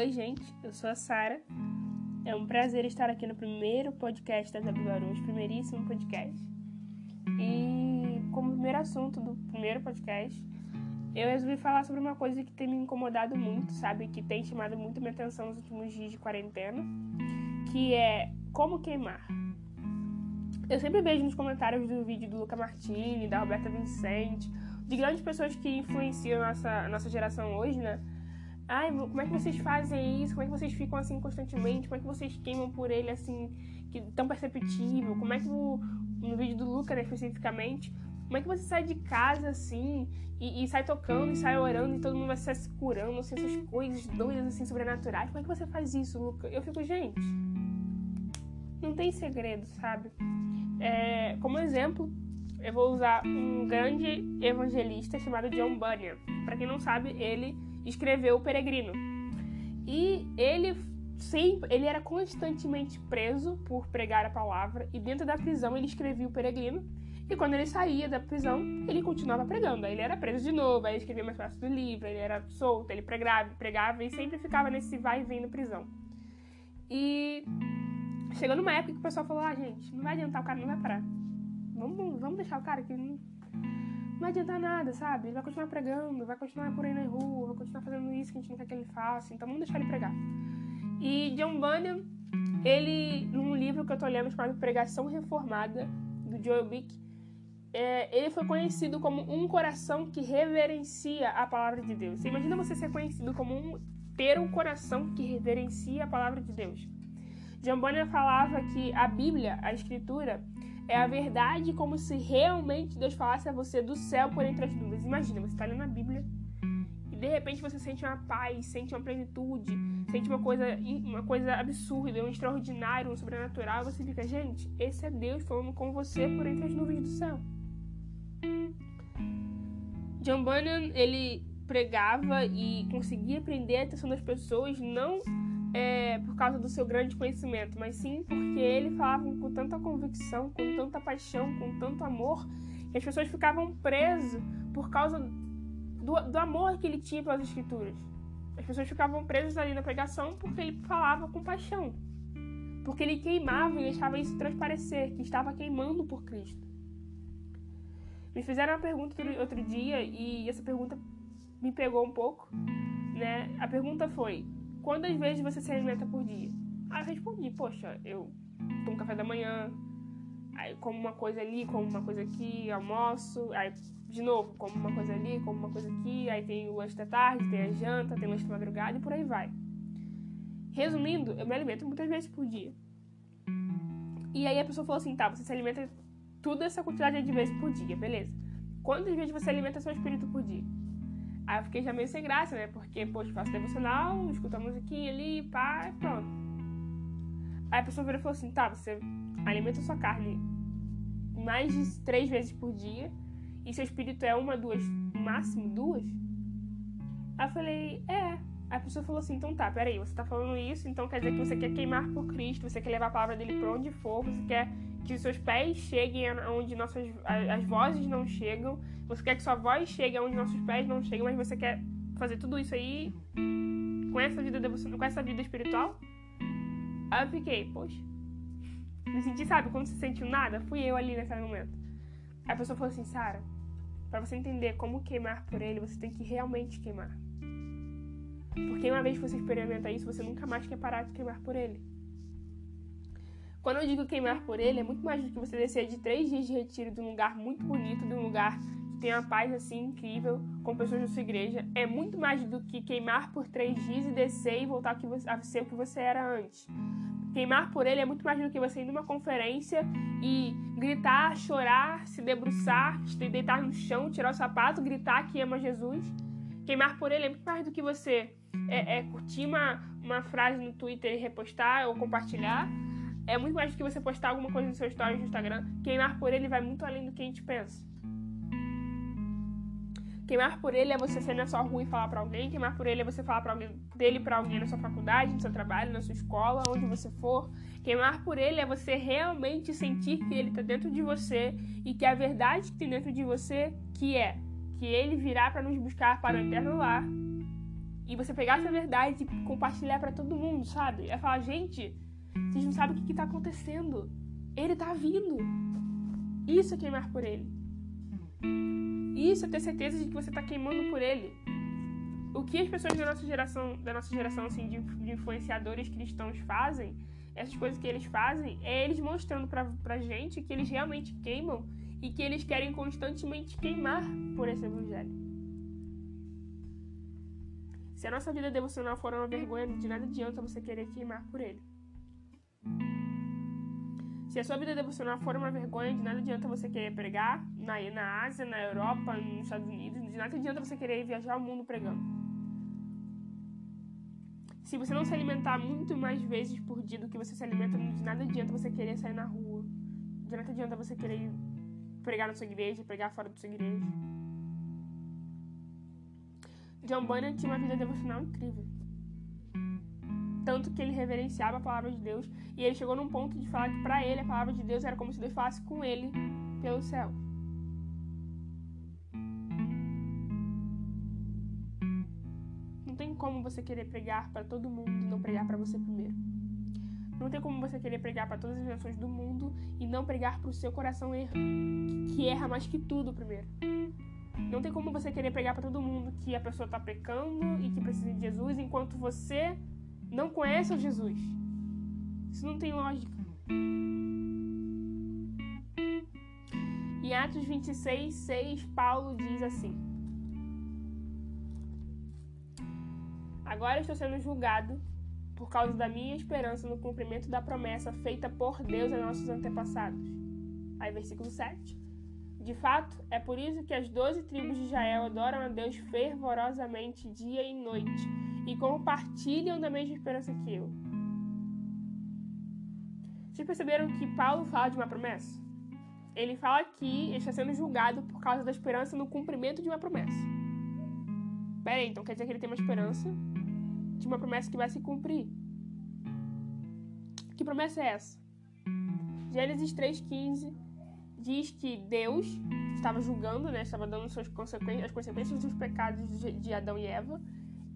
Oi, gente, eu sou a Sara. É um prazer estar aqui no primeiro podcast da Barões, primeiríssimo podcast. E como primeiro assunto do primeiro podcast, eu resolvi falar sobre uma coisa que tem me incomodado muito, sabe? Que tem chamado muito minha atenção nos últimos dias de quarentena, que é como queimar. Eu sempre vejo nos comentários do vídeo do Luca Martini, da Roberta Vincent, de grandes pessoas que influenciam a nossa, a nossa geração hoje, né? Ai, como é que vocês fazem isso? Como é que vocês ficam assim constantemente? Como é que vocês queimam por ele assim, que tão perceptível? Como é que o, no vídeo do Luca, né, especificamente, como é que você sai de casa assim e, e, sai tocando e sai orando e todo mundo vai se curando, assim, essas coisas doidas assim sobrenaturais? Como é que você faz isso, Luca? Eu fico, gente, não tem segredo, sabe? É, como exemplo, eu vou usar um grande evangelista chamado John Bunyan. Para quem não sabe, ele escreveu O Peregrino. E ele sempre, ele era constantemente preso por pregar a palavra e dentro da prisão ele escrevia O Peregrino. E quando ele saía da prisão, ele continuava pregando. Aí ele era preso de novo, aí ele escrevia mais fácil do livro, ele era solto, ele pregava, pregava e sempre ficava nesse vai e vem na prisão. E chegou numa época que o pessoal falou: ah, gente, não vai adiantar, o cara não vai parar. Vamos, vamos deixar o cara que não, vai adiantar nada, sabe? Ele vai continuar pregando, vai continuar por aí na rua, vai continuar fazendo isso que a gente não quer que ele faça, então vamos deixar ele pregar. E John Bunyan, ele, num livro que eu tô lendo chamado Pregação Reformada, do Joel Bick, é, ele foi conhecido como um coração que reverencia a palavra de Deus. Você imagina você ser conhecido como um ter um coração que reverencia a palavra de Deus. John Bunyan falava que a Bíblia, a Escritura, é a verdade como se realmente Deus falasse a você do céu por entre as nuvens. Imagina, você está lendo a Bíblia e de repente você sente uma paz, sente uma plenitude, sente uma coisa, uma coisa absurda, um extraordinário, um sobrenatural. Você fica, gente, esse é Deus falando com você por entre as nuvens do céu. John Bunyan, ele pregava e conseguia prender a atenção das pessoas, não é, por causa do seu grande conhecimento, mas sim porque ele falava com tanta convicção, com tanta paixão, com tanto amor, que as pessoas ficavam presas por causa do, do amor que ele tinha pelas escrituras. As pessoas ficavam presas ali na pregação porque ele falava com paixão. Porque ele queimava e deixava isso transparecer, que estava queimando por Cristo. Me fizeram uma pergunta outro dia e essa pergunta me pegou um pouco. Né? A pergunta foi: Quantas vezes você se alimenta por dia? Aí eu respondi, poxa, eu tomo café da manhã, aí como uma coisa ali, como uma coisa aqui, almoço, aí de novo, como uma coisa ali, como uma coisa aqui, aí tem o lanche da tarde, tem a janta, tem o lanche da madrugada e por aí vai. Resumindo, eu me alimento muitas vezes por dia. E aí a pessoa falou assim, tá, você se alimenta toda essa quantidade de vezes por dia, beleza. Quantas vezes você alimenta seu espírito por dia? Aí eu fiquei já meio sem graça, né? Porque, poxa, faço devocional, escuto a musiquinha ali, pá, e pronto. Aí a pessoa virou e falou assim: tá, você alimenta sua carne mais de três vezes por dia e seu espírito é uma, duas, máximo duas? Aí eu falei: é. Aí a pessoa falou assim: então tá, peraí, você tá falando isso, então quer dizer que você quer queimar por Cristo, você quer levar a palavra dele pra onde for, você quer que os seus pés cheguem onde nossas as vozes não chegam. Você quer que sua voz chegue onde nossos pés não chegam, mas você quer fazer tudo isso aí com essa vida com essa vida espiritual? Aí eu fiquei, poxa. Me senti, sabe, quando você sentiu nada? Fui eu ali nesse momento. Aí a pessoa falou assim, Sara, para você entender como queimar por ele, você tem que realmente queimar. Porque uma vez que você experimenta isso, você nunca mais quer parar de queimar por ele. Quando eu digo queimar por ele, é muito mais do que você descer de três dias de retiro de um lugar muito bonito, de um lugar que tem uma paz assim incrível, com pessoas da sua igreja. É muito mais do que queimar por três dias e descer e voltar a ser o que você era antes. Queimar por ele é muito mais do que você ir numa conferência e gritar, chorar, se debruçar, se deitar no chão, tirar o sapato, gritar que ama Jesus. Queimar por ele é muito mais do que você é, é curtir uma, uma frase no Twitter e repostar ou compartilhar é muito mais do que você postar alguma coisa no seu story no Instagram. Queimar por ele vai muito além do que a gente pensa. Queimar por ele é você sair na sua rua e falar para alguém. Queimar por ele é você falar pra alguém, dele para alguém na sua faculdade, no seu trabalho, na sua escola, onde você for. Queimar por ele é você realmente sentir que ele está dentro de você e que a verdade que tem dentro de você, que é que ele virá para nos buscar para o eterno lar e você pegar essa verdade e compartilhar para todo mundo, sabe? É falar, gente, vocês não sabem o que, que tá acontecendo. Ele tá vindo. Isso é queimar por ele. Isso é ter certeza de que você tá queimando por ele. O que as pessoas da nossa geração, da nossa geração assim, de, de influenciadores cristãos fazem, essas coisas que eles fazem, é eles mostrando pra, pra gente que eles realmente queimam e que eles querem constantemente queimar por esse evangelho. Se a nossa vida devocional for uma vergonha, de nada adianta você querer queimar por ele. Se a sua vida devocional for uma vergonha, de nada adianta você querer pregar na, na Ásia, na Europa, nos Estados Unidos, de nada adianta você querer viajar o mundo pregando. Se você não se alimentar muito mais vezes por dia do que você se alimenta, de nada adianta você querer sair na rua. De nada adianta você querer pregar na sua igreja, pregar fora da sua igreja. John Bunyan tinha uma vida devocional incrível. Tanto que ele reverenciava a palavra de Deus e ele chegou num ponto de falar que para ele a palavra de Deus era como se Deus falasse com ele pelo céu. Não tem como você querer pregar para todo mundo e não pregar para você primeiro. Não tem como você querer pregar para todas as nações do mundo e não pregar para o seu coração erra, que erra mais que tudo primeiro. Não tem como você querer pregar para todo mundo que a pessoa está pecando e que precisa de Jesus enquanto você não conhece o Jesus. Isso não tem lógica. Em Atos 26, 6, Paulo diz assim: Agora estou sendo julgado por causa da minha esperança no cumprimento da promessa feita por Deus a nossos antepassados. Aí, versículo 7. De fato, é por isso que as doze tribos de Israel adoram a Deus fervorosamente dia e noite e compartilham da mesma esperança que eu. Vocês perceberam que Paulo fala de uma promessa? Ele fala que ele está sendo julgado por causa da esperança no cumprimento de uma promessa. Pera aí, então quer dizer que ele tem uma esperança de uma promessa que vai se cumprir. Que promessa é essa? Gênesis 3,15 diz que Deus estava julgando, né? Estava dando suas consequências, as consequências dos pecados de Adão e Eva.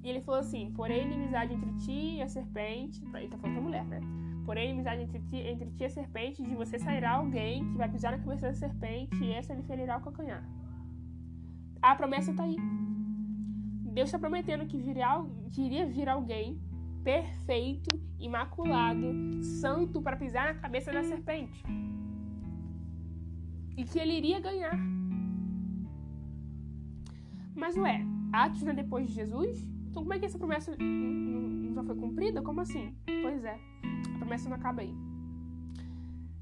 E ele falou assim: Porém, inimizade entre ti e a serpente. Ele tá falando pra mulher, né? Porém, inimizade entre ti, entre ti e a serpente, de você sairá alguém que vai pisar na cabeça da serpente e essa lhe ferirá o calcanhar. A promessa tá aí. Deus está prometendo que, viria, que iria vir alguém perfeito, imaculado, santo para pisar na cabeça da serpente. E que ele iria ganhar. Mas ué, Atos não é depois de Jesus? Então como é que essa promessa não já foi cumprida? Como assim? Pois é, a promessa não acaba aí.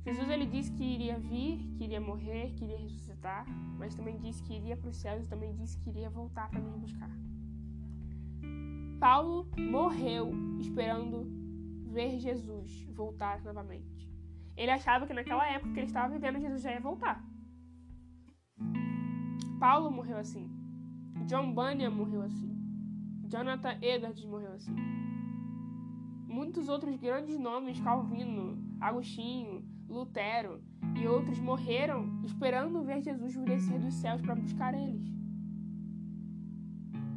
Jesus ele disse que iria vir, que iria morrer, que iria ressuscitar, mas também disse que iria para os céus e também disse que iria voltar para nos buscar. Paulo morreu esperando ver Jesus voltar novamente. Ele achava que naquela época que ele estava vivendo, Jesus já ia voltar. Paulo morreu assim. John Bunyan morreu assim. Jonathan Edwards morreu assim. Muitos outros grandes nomes, Calvino, Agostinho, Lutero e outros morreram esperando ver Jesus descer dos céus para buscar eles.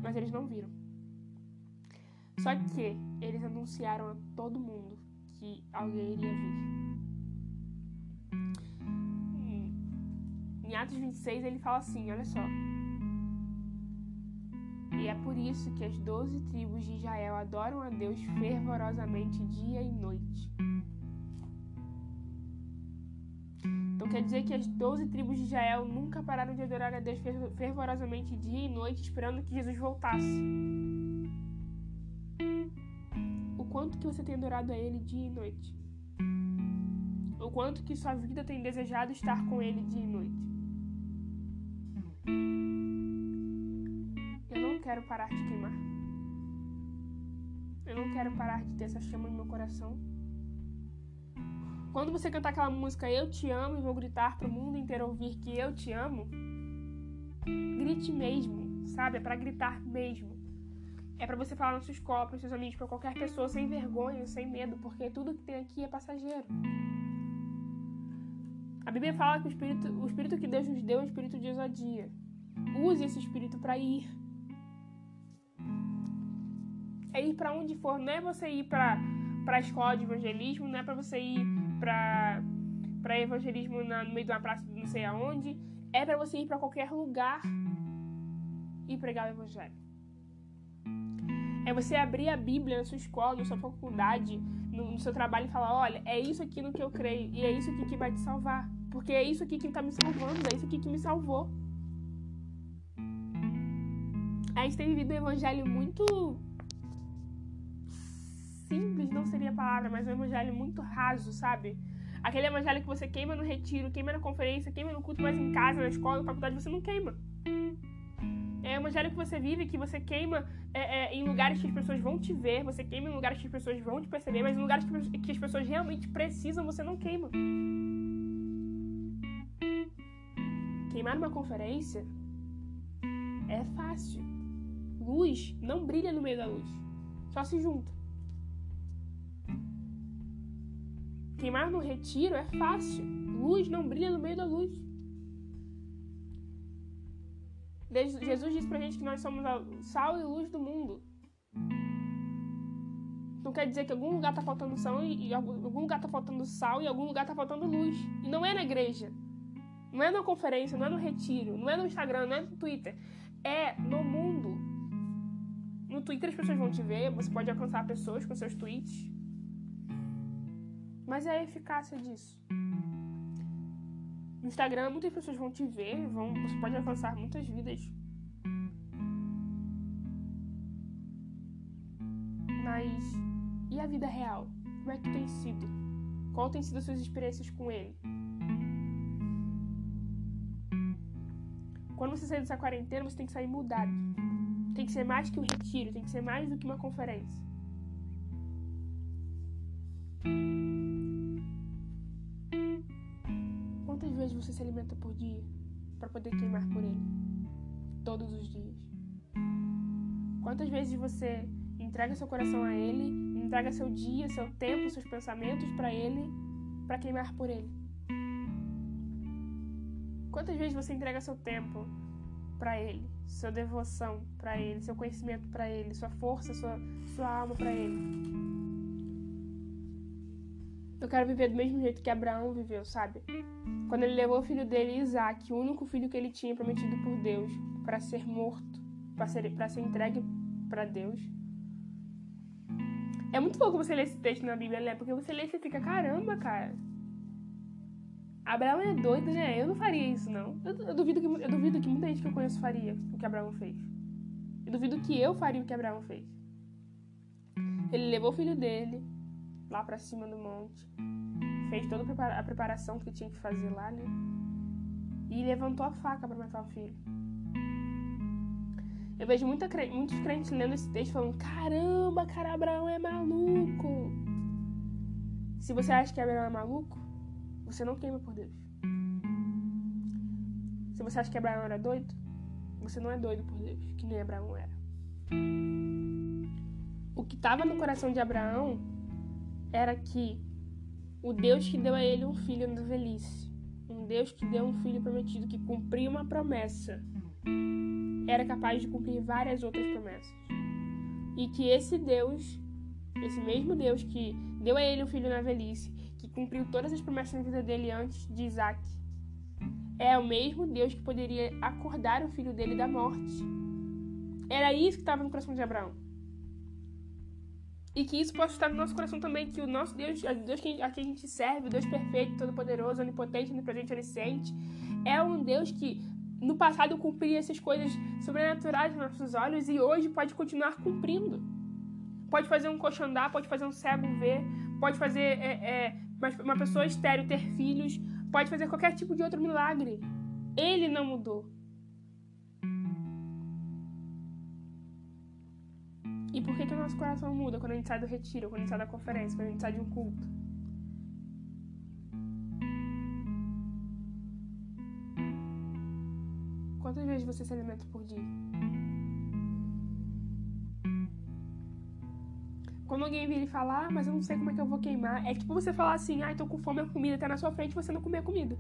Mas eles não viram. Só que eles anunciaram a todo mundo que alguém iria vir. Em Atos 26 ele fala assim: olha só. E é por isso que as doze tribos de Israel adoram a Deus fervorosamente dia e noite. Então quer dizer que as doze tribos de Israel nunca pararam de adorar a Deus fervorosamente dia e noite, esperando que Jesus voltasse quanto que você tem adorado a Ele dia e noite. O quanto que sua vida tem desejado estar com Ele dia e noite. Quero parar de queimar. Eu não quero parar de ter essa chama no meu coração. Quando você cantar aquela música Eu Te Amo e vou gritar para o mundo inteiro ouvir que eu te amo, grite mesmo, sabe? É para gritar mesmo. É para você falar sua escola, para seus amigos, para qualquer pessoa sem vergonha, sem medo, porque tudo que tem aqui é passageiro. A Bíblia fala que o espírito, o espírito que Deus nos deu é um espírito de ousadia. Use esse espírito para ir. É ir para onde for. Não é você ir para para escola de evangelismo, não é para você ir para para evangelismo na, no meio de uma praça, não sei aonde. É para você ir para qualquer lugar e pregar o evangelho. É você abrir a Bíblia na sua escola, na sua faculdade, no, no seu trabalho e falar: olha, é isso aqui no que eu creio e é isso aqui que vai te salvar. Porque é isso aqui que está me salvando, é isso aqui que me salvou. A gente tem vivido um evangelho muito simples, não seria a palavra, mas um evangelho muito raso, sabe? Aquele evangelho que você queima no retiro, queima na conferência, queima no culto, mas em casa, na escola, na faculdade, você não queima. É o evangelho que você vive, que você queima é, é, em lugares que as pessoas vão te ver, você queima em lugares que as pessoas vão te perceber, mas em lugares que, que as pessoas realmente precisam, você não queima. Queimar uma conferência é fácil. Luz não brilha no meio da luz, só se junta. Queimar no retiro é fácil. Luz não brilha no meio da luz. Jesus disse pra gente que nós somos a sal e luz do mundo. Não quer dizer que algum lugar tá faltando sal e, e algum lugar tá faltando sal e algum lugar tá faltando luz. E não é na igreja. Não é na conferência, não é no retiro, não é no Instagram, não é no Twitter. É no mundo. No Twitter as pessoas vão te ver, você pode alcançar pessoas com seus tweets. Mas é a eficácia disso. No Instagram muitas pessoas vão te ver, vão, você pode alcançar muitas vidas. Mas e a vida real? Como é que tem sido? Qual tem sido as suas experiências com ele? Quando você sair dessa quarentena, você tem que sair mudado. Tem que ser mais que um retiro, tem que ser mais do que uma conferência. Para poder queimar por ele? Todos os dias. Quantas vezes você entrega seu coração a ele, entrega seu dia, seu tempo, seus pensamentos para ele, para queimar por ele? Quantas vezes você entrega seu tempo para Ele, sua devoção para Ele, seu conhecimento para Ele, sua força, sua, sua alma para Ele? Eu quero viver do mesmo jeito que Abraão viveu, sabe? Quando ele levou o filho dele, Isaac, o único filho que ele tinha prometido por Deus, para ser morto, para ser, pra ser entregue para Deus. É muito pouco você ler esse texto na Bíblia, né? Porque você lê e você fica, caramba, cara Abraão é doido, né? Eu não faria isso, não. Eu, eu, duvido que, eu duvido que muita gente que eu conheço faria o que Abraão fez. Eu duvido que eu faria o que Abraão fez. Ele levou o filho dele lá para cima do monte, fez toda a preparação que tinha que fazer lá, né? E levantou a faca para matar o filho. Eu vejo muita, muitos crentes lendo esse texto falando: caramba, cara, Abraão é maluco. Se você acha que Abraão é maluco, você não queima por Deus. Se você acha que Abraão era doido, você não é doido por Deus, que nem Abraão era. O que estava no coração de Abraão era que o Deus que deu a ele um filho na velhice, um Deus que deu um filho prometido, que cumpriu uma promessa, era capaz de cumprir várias outras promessas. E que esse Deus, esse mesmo Deus que deu a ele um filho na velhice, que cumpriu todas as promessas na vida dele antes de Isaac. É o mesmo Deus que poderia acordar o filho dele da morte. Era isso que estava no coração de Abraão. E que isso possa estar no nosso coração também, que o nosso Deus, o Deus a quem a gente serve, o Deus perfeito, todo-poderoso, onipotente, onipresente, onisciente, é um Deus que no passado cumpria essas coisas sobrenaturais nos nossos olhos e hoje pode continuar cumprindo. Pode fazer um coxo andar, pode fazer um cego ver, pode fazer é, é, uma pessoa estéreo ter filhos, pode fazer qualquer tipo de outro milagre. Ele não mudou. Nosso coração muda quando a gente sai do retiro, quando a gente sai da conferência, quando a gente sai de um culto? Quantas vezes você se alimenta por dia? Quando alguém vir e falar, ah, mas eu não sei como é que eu vou queimar, é tipo você falar assim, ai, ah, tô com fome, a comida tá na sua frente e você não comer a comida.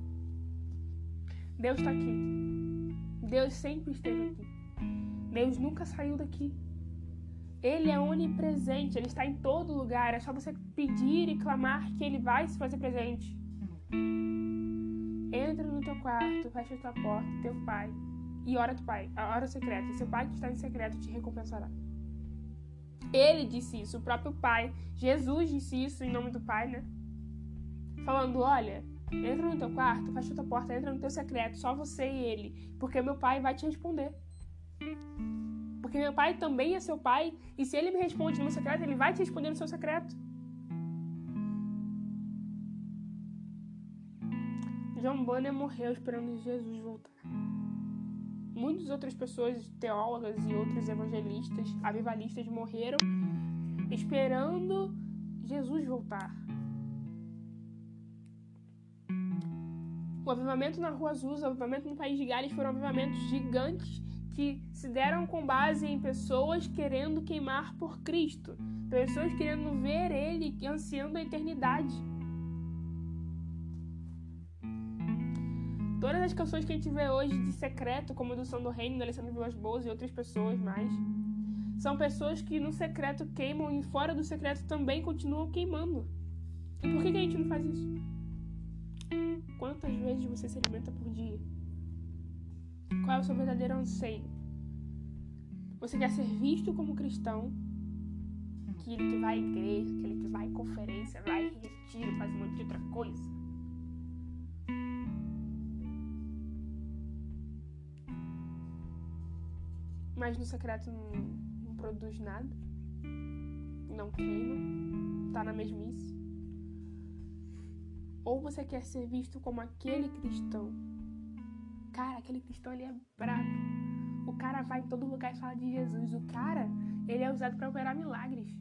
Deus tá aqui. Deus sempre esteve aqui. Deus nunca saiu daqui. Ele é onipresente, ele está em todo lugar. É só você pedir e clamar que ele vai se fazer presente. Entra no teu quarto, fecha a tua porta, teu pai, e ora do pai, a hora secreta. E seu pai que está em secreto te recompensará. Ele disse isso, o próprio pai. Jesus disse isso em nome do pai, né? Falando: olha, entra no teu quarto, fecha a tua porta, entra no teu secreto, só você e ele, porque meu pai vai te responder. Porque meu pai também é seu pai, e se ele me responde no meu secreto, ele vai te responder no seu secreto. John Bonner morreu esperando Jesus voltar. Muitas outras pessoas, teólogas e outros evangelistas, avivalistas, morreram esperando Jesus voltar. O avivamento na Rua Azul, o avivamento no País de Gales foram avivamentos gigantes que se deram com base em pessoas querendo queimar por Cristo, pessoas querendo ver Ele ansiando a eternidade. Todas as canções que a gente vê hoje de secreto, como a do Som do Reino, da Alessandro Vilas Boas e outras pessoas mais, são pessoas que no secreto queimam e fora do secreto também continuam queimando. E por que, que a gente não faz isso? Quantas vezes você se alimenta por dia? Qual é o seu verdadeiro anseio? Você quer ser visto como cristão? Aquele que vai à igreja, aquele que vai em conferência, vai em retiro, faz um monte de outra coisa. Mas no secreto não, não produz nada. Não queima. Tá na mesmice. Ou você quer ser visto como aquele cristão Cara, aquele cristão ele é brabo. O cara vai em todo lugar e fala de Jesus. O cara, ele é usado para operar milagres.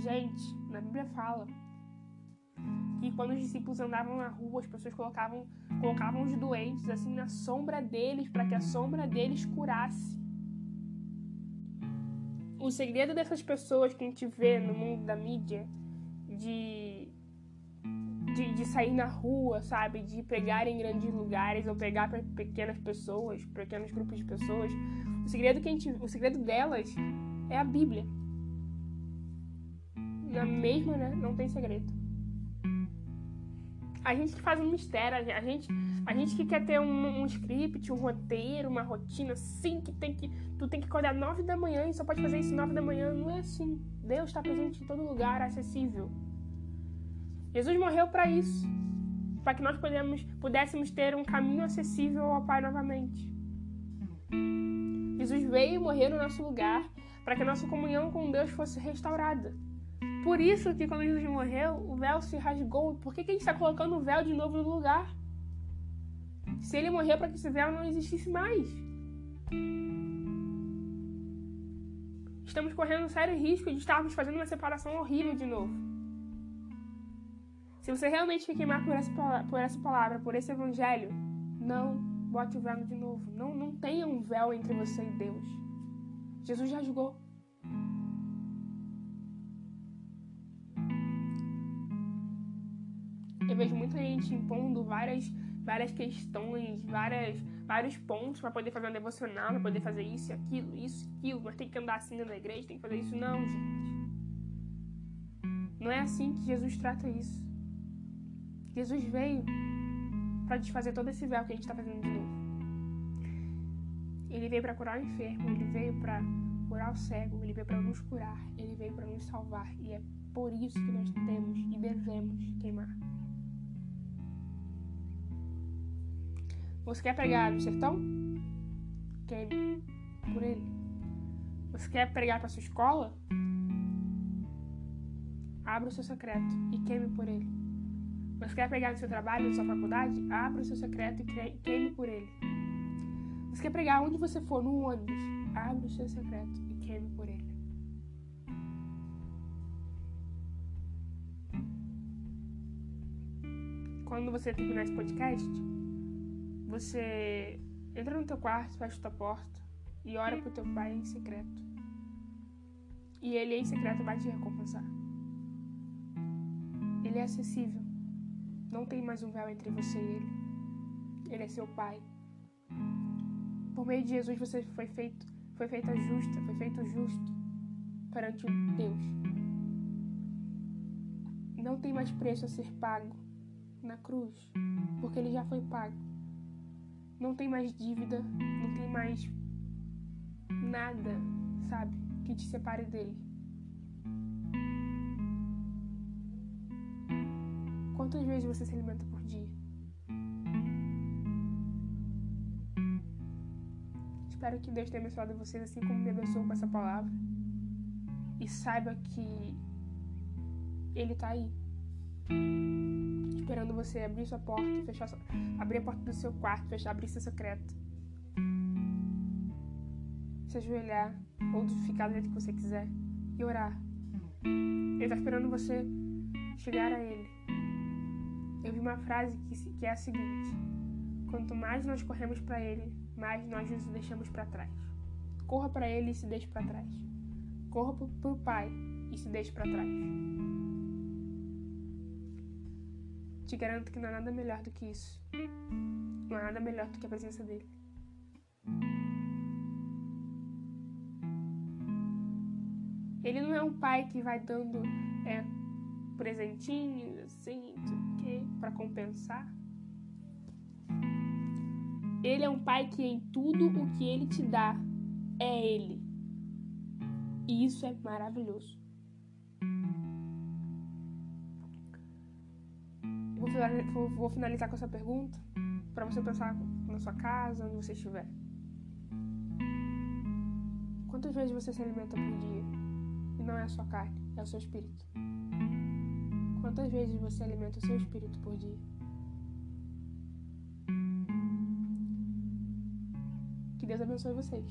Gente, na Bíblia fala que quando os discípulos andavam na rua, as pessoas colocavam, colocavam os doentes assim na sombra deles para que a sombra deles curasse. O segredo dessas pessoas que a gente vê no mundo da mídia de de, de sair na rua, sabe? De pegar em grandes lugares ou pegar para pequenas pessoas, pequenos grupos de pessoas. O segredo que a gente, o segredo delas é a Bíblia. Na mesma, né? Não tem segredo. A gente que faz um mistério, a gente, a gente que quer ter um, um script, um roteiro, uma rotina assim, que tem que. Tu tem que acordar nove da manhã e só pode fazer isso nove da manhã. Não é assim. Deus está presente em todo lugar, acessível. Jesus morreu para isso, para que nós pudéssemos ter um caminho acessível ao Pai novamente. Jesus veio morrer no nosso lugar para que a nossa comunhão com Deus fosse restaurada. Por isso que quando Jesus morreu, o véu se rasgou. Por que, que a gente está colocando o véu de novo no lugar? Se ele morreu para que esse véu não existisse mais. Estamos correndo um sério risco de estarmos fazendo uma separação horrível de novo. Se você realmente quer queimar por essa, por essa palavra, por esse evangelho, não bote o véu de novo. Não, não tenha um véu entre você e Deus. Jesus já julgou. Eu vejo muita gente impondo várias, várias questões, várias, vários pontos para poder fazer uma devocional, para poder fazer isso e aquilo, isso aquilo, mas tem que andar assim na igreja, tem que fazer isso. Não, gente. Não é assim que Jesus trata isso. Jesus veio para desfazer todo esse véu que a gente está fazendo de novo. Ele veio para curar o enfermo, ele veio para curar o cego, ele veio para nos curar, ele veio para nos salvar. E é por isso que nós temos e devemos queimar. Você quer pregar no sertão? Queime por ele. Você quer pregar para sua escola? Abra o seu secreto e queime por ele. Você quer pregar no seu trabalho, na sua faculdade? Abra o seu secreto e queime por ele. Você quer pregar onde você for, no ônibus? Abra o seu secreto e queime por ele. Quando você terminar esse podcast, você entra no teu quarto, fecha a tua porta e ora pro teu pai em secreto. E ele em secreto vai te recompensar. Ele é acessível. Não tem mais um véu entre você e ele. Ele é seu pai. Por meio de Jesus você foi feito, foi feita justa, foi feito justo. perante Deus. Não tem mais preço a ser pago na cruz, porque ele já foi pago. Não tem mais dívida, não tem mais nada, sabe, que te separe dele. Quantas vezes você se alimenta por dia? Espero que Deus tenha abençoado vocês assim como me abençoou com essa palavra. E saiba que Ele está aí. Esperando você abrir sua porta, fechar sua... abrir a porta do seu quarto, fechar, abrir seu secreto. Se ajoelhar ou ficar do jeito que você quiser e orar. Ele está esperando você chegar a Ele. Eu vi uma frase que, que é a seguinte: Quanto mais nós corremos para Ele, mais nós nos deixamos para trás. Corra para Ele e se deixe para trás. Corra para o Pai e se deixe para trás. Te garanto que não há nada melhor do que isso. Não há nada melhor do que a presença dele. Ele não é um pai que vai dando é, presentinhos assim, que para compensar. Ele é um pai que em tudo o que ele te dá é ele. E isso é maravilhoso. Vou finalizar com essa pergunta para você pensar na sua casa, onde você estiver. Quantas vezes você se alimenta por dia? E não é a sua carne, é o seu espírito. Quantas vezes você alimenta o seu espírito por dia? Que Deus abençoe vocês.